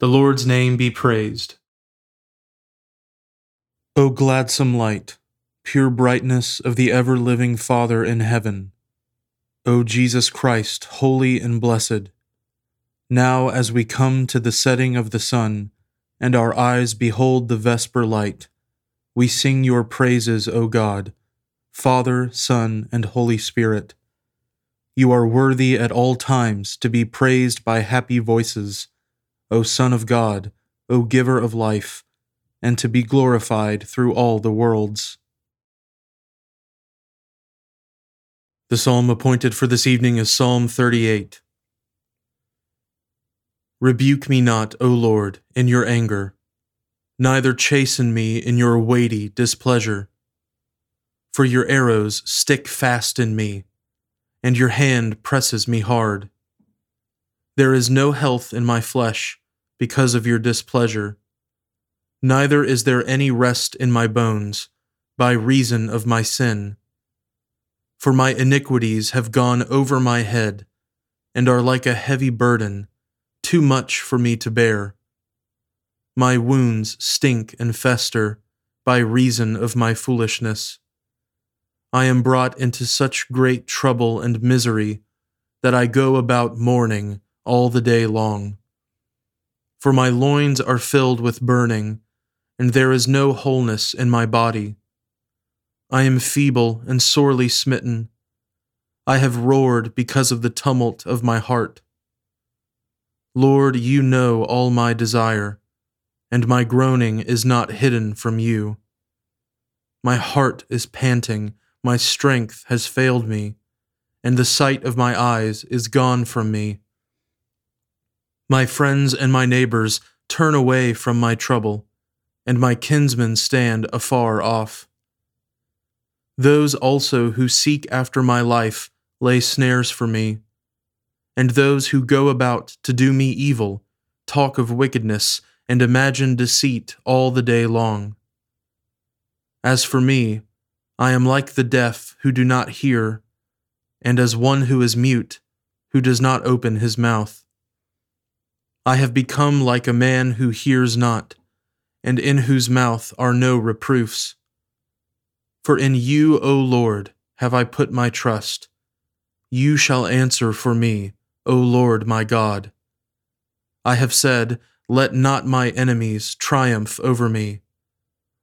The Lord's name be praised. O gladsome light, pure brightness of the ever living Father in heaven, O Jesus Christ, holy and blessed, now as we come to the setting of the sun, and our eyes behold the vesper light, we sing your praises, O God, Father, Son, and Holy Spirit. You are worthy at all times to be praised by happy voices O Son of God, O Giver of life, and to be glorified through all the worlds. The psalm appointed for this evening is Psalm 38. Rebuke me not, O Lord, in your anger, neither chasten me in your weighty displeasure. For your arrows stick fast in me, and your hand presses me hard. There is no health in my flesh because of your displeasure. Neither is there any rest in my bones by reason of my sin. For my iniquities have gone over my head and are like a heavy burden, too much for me to bear. My wounds stink and fester by reason of my foolishness. I am brought into such great trouble and misery that I go about mourning all the day long for my loins are filled with burning, and there is no wholeness in my body. I am feeble and sorely smitten. I have roared because of the tumult of my heart. Lord, you know all my desire, and my groaning is not hidden from you. My heart is panting, my strength has failed me, and the sight of my eyes is gone from me. My friends and my neighbors turn away from my trouble, and my kinsmen stand afar off. Those also who seek after my life lay snares for me, and those who go about to do me evil talk of wickedness and imagine deceit all the day long. As for me, I am like the deaf who do not hear, and as one who is mute, who does not open his mouth. I have become like a man who hears not, and in whose mouth are no reproofs. For in you, O Lord, have I put my trust. You shall answer for me, O Lord my God. I have said, Let not my enemies triumph over me.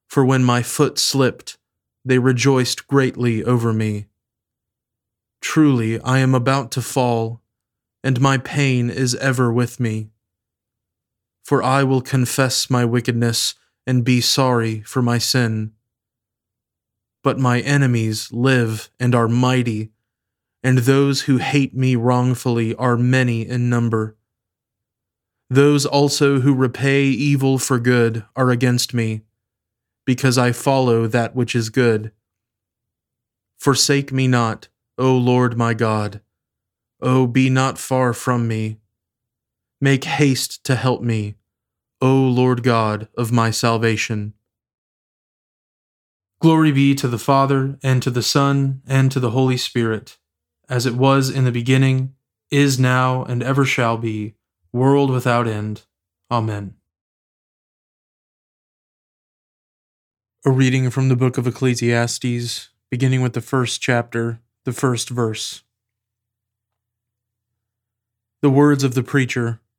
For when my foot slipped, they rejoiced greatly over me. Truly, I am about to fall, and my pain is ever with me. For I will confess my wickedness and be sorry for my sin. But my enemies live and are mighty, and those who hate me wrongfully are many in number. Those also who repay evil for good are against me, because I follow that which is good. Forsake me not, O Lord my God. O be not far from me. Make haste to help me, O Lord God of my salvation. Glory be to the Father, and to the Son, and to the Holy Spirit, as it was in the beginning, is now, and ever shall be, world without end. Amen. A reading from the book of Ecclesiastes, beginning with the first chapter, the first verse. The words of the preacher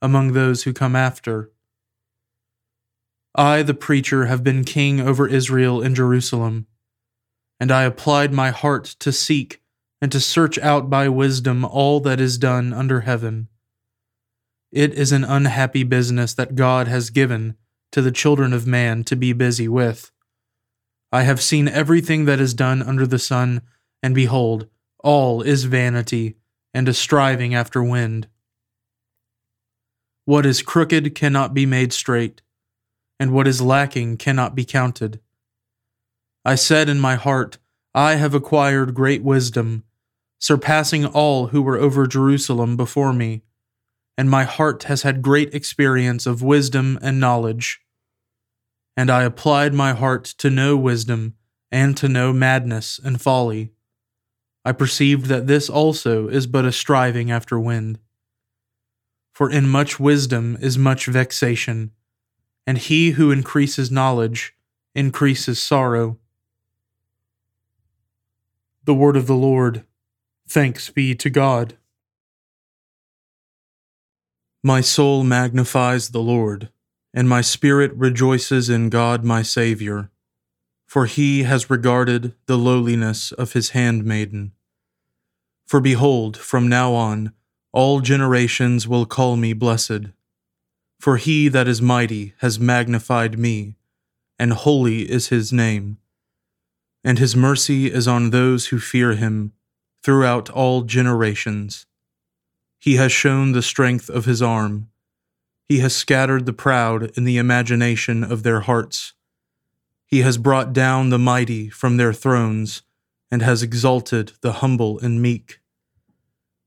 among those who come after. I, the preacher, have been king over Israel in Jerusalem, and I applied my heart to seek and to search out by wisdom all that is done under heaven. It is an unhappy business that God has given to the children of man to be busy with. I have seen everything that is done under the sun, and behold, all is vanity and a striving after wind. What is crooked cannot be made straight, and what is lacking cannot be counted. I said in my heart, I have acquired great wisdom, surpassing all who were over Jerusalem before me, and my heart has had great experience of wisdom and knowledge. And I applied my heart to know wisdom and to know madness and folly. I perceived that this also is but a striving after wind. For in much wisdom is much vexation, and he who increases knowledge increases sorrow. The word of the Lord. Thanks be to God. My soul magnifies the Lord, and my spirit rejoices in God my Saviour, for he has regarded the lowliness of his handmaiden. For behold, from now on, all generations will call me blessed. For he that is mighty has magnified me, and holy is his name. And his mercy is on those who fear him throughout all generations. He has shown the strength of his arm. He has scattered the proud in the imagination of their hearts. He has brought down the mighty from their thrones, and has exalted the humble and meek.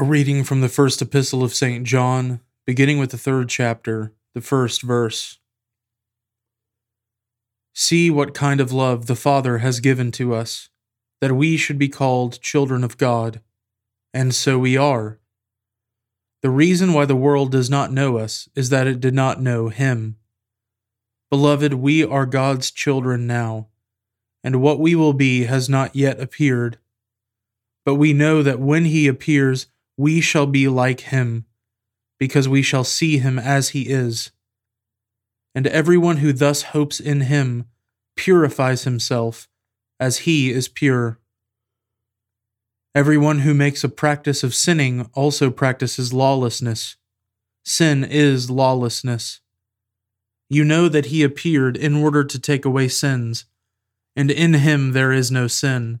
A reading from the first epistle of St. John, beginning with the third chapter, the first verse. See what kind of love the Father has given to us, that we should be called children of God. And so we are. The reason why the world does not know us is that it did not know Him. Beloved, we are God's children now, and what we will be has not yet appeared. But we know that when He appears, we shall be like Him because we shall see him as he is. And everyone who thus hopes in him purifies himself as he is pure. Everyone who makes a practice of sinning also practices lawlessness. Sin is lawlessness. You know that he appeared in order to take away sins, and in him there is no sin.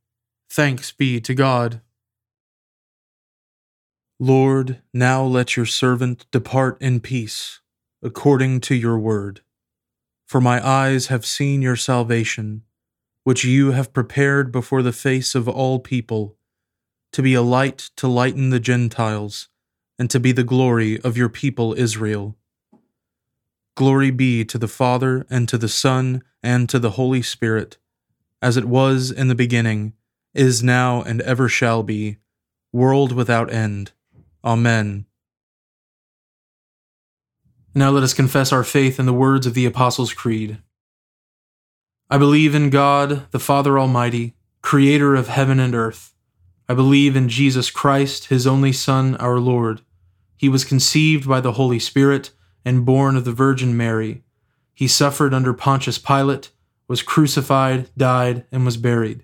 Thanks be to God. Lord, now let your servant depart in peace, according to your word. For my eyes have seen your salvation, which you have prepared before the face of all people, to be a light to lighten the Gentiles, and to be the glory of your people Israel. Glory be to the Father, and to the Son, and to the Holy Spirit, as it was in the beginning, is now, and ever shall be, world without end. Amen. Now let us confess our faith in the words of the Apostles' Creed. I believe in God, the Father Almighty, creator of heaven and earth. I believe in Jesus Christ, his only Son, our Lord. He was conceived by the Holy Spirit and born of the Virgin Mary. He suffered under Pontius Pilate, was crucified, died, and was buried.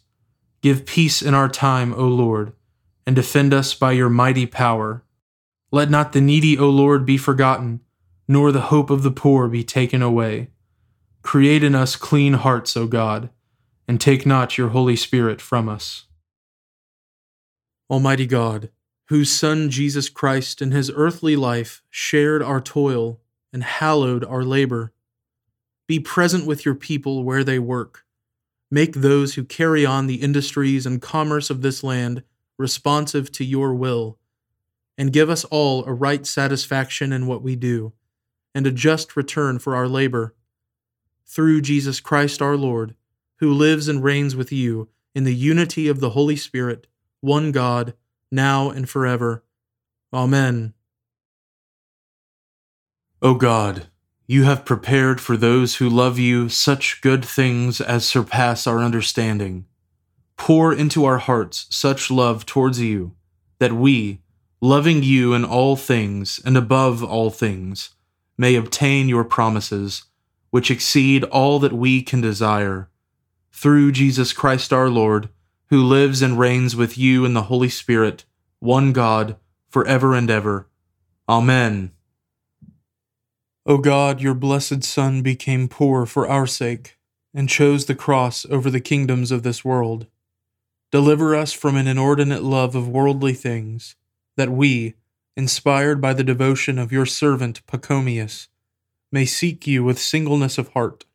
Give peace in our time, O Lord and defend us by your mighty power. Let not the needy, O Lord, be forgotten, nor the hope of the poor be taken away. Create in us clean hearts, O God, and take not your Holy Spirit from us. Almighty God, whose Son Jesus Christ in his earthly life shared our toil and hallowed our labor, be present with your people where they work. Make those who carry on the industries and commerce of this land responsive to your will, and give us all a right satisfaction in what we do, and a just return for our labor. Through Jesus Christ our Lord, who lives and reigns with you in the unity of the Holy Spirit, one God, now and forever. Amen. O God, you have prepared for those who love you such good things as surpass our understanding. Pour into our hearts such love towards you, that we, loving you in all things and above all things, may obtain your promises, which exceed all that we can desire. Through Jesus Christ our Lord, who lives and reigns with you in the Holy Spirit, one God, for ever and ever. Amen. O God, your blessed Son became poor for our sake, and chose the cross over the kingdoms of this world. Deliver us from an inordinate love of worldly things, that we, inspired by the devotion of your servant Pachomius, may seek you with singleness of heart,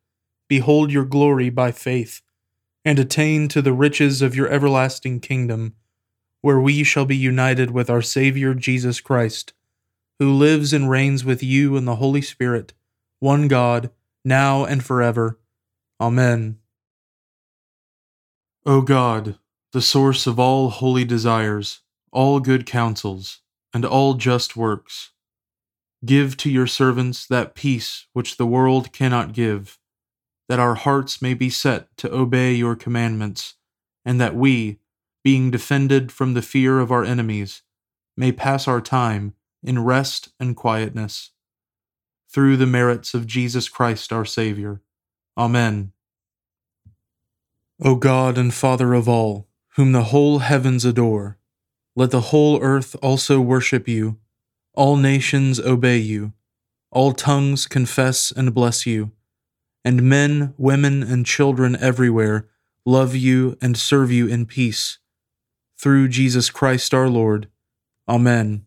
behold your glory by faith, and attain to the riches of your everlasting kingdom, where we shall be united with our Saviour Jesus Christ who lives and reigns with you in the Holy Spirit, one God, now and forever. Amen. O God, the source of all holy desires, all good counsels, and all just works, give to your servants that peace which the world cannot give, that our hearts may be set to obey your commandments, and that we, being defended from the fear of our enemies, may pass our time in rest and quietness. Through the merits of Jesus Christ our Saviour. Amen. O God and Father of all, whom the whole heavens adore, let the whole earth also worship you, all nations obey you, all tongues confess and bless you, and men, women, and children everywhere love you and serve you in peace. Through Jesus Christ our Lord. Amen.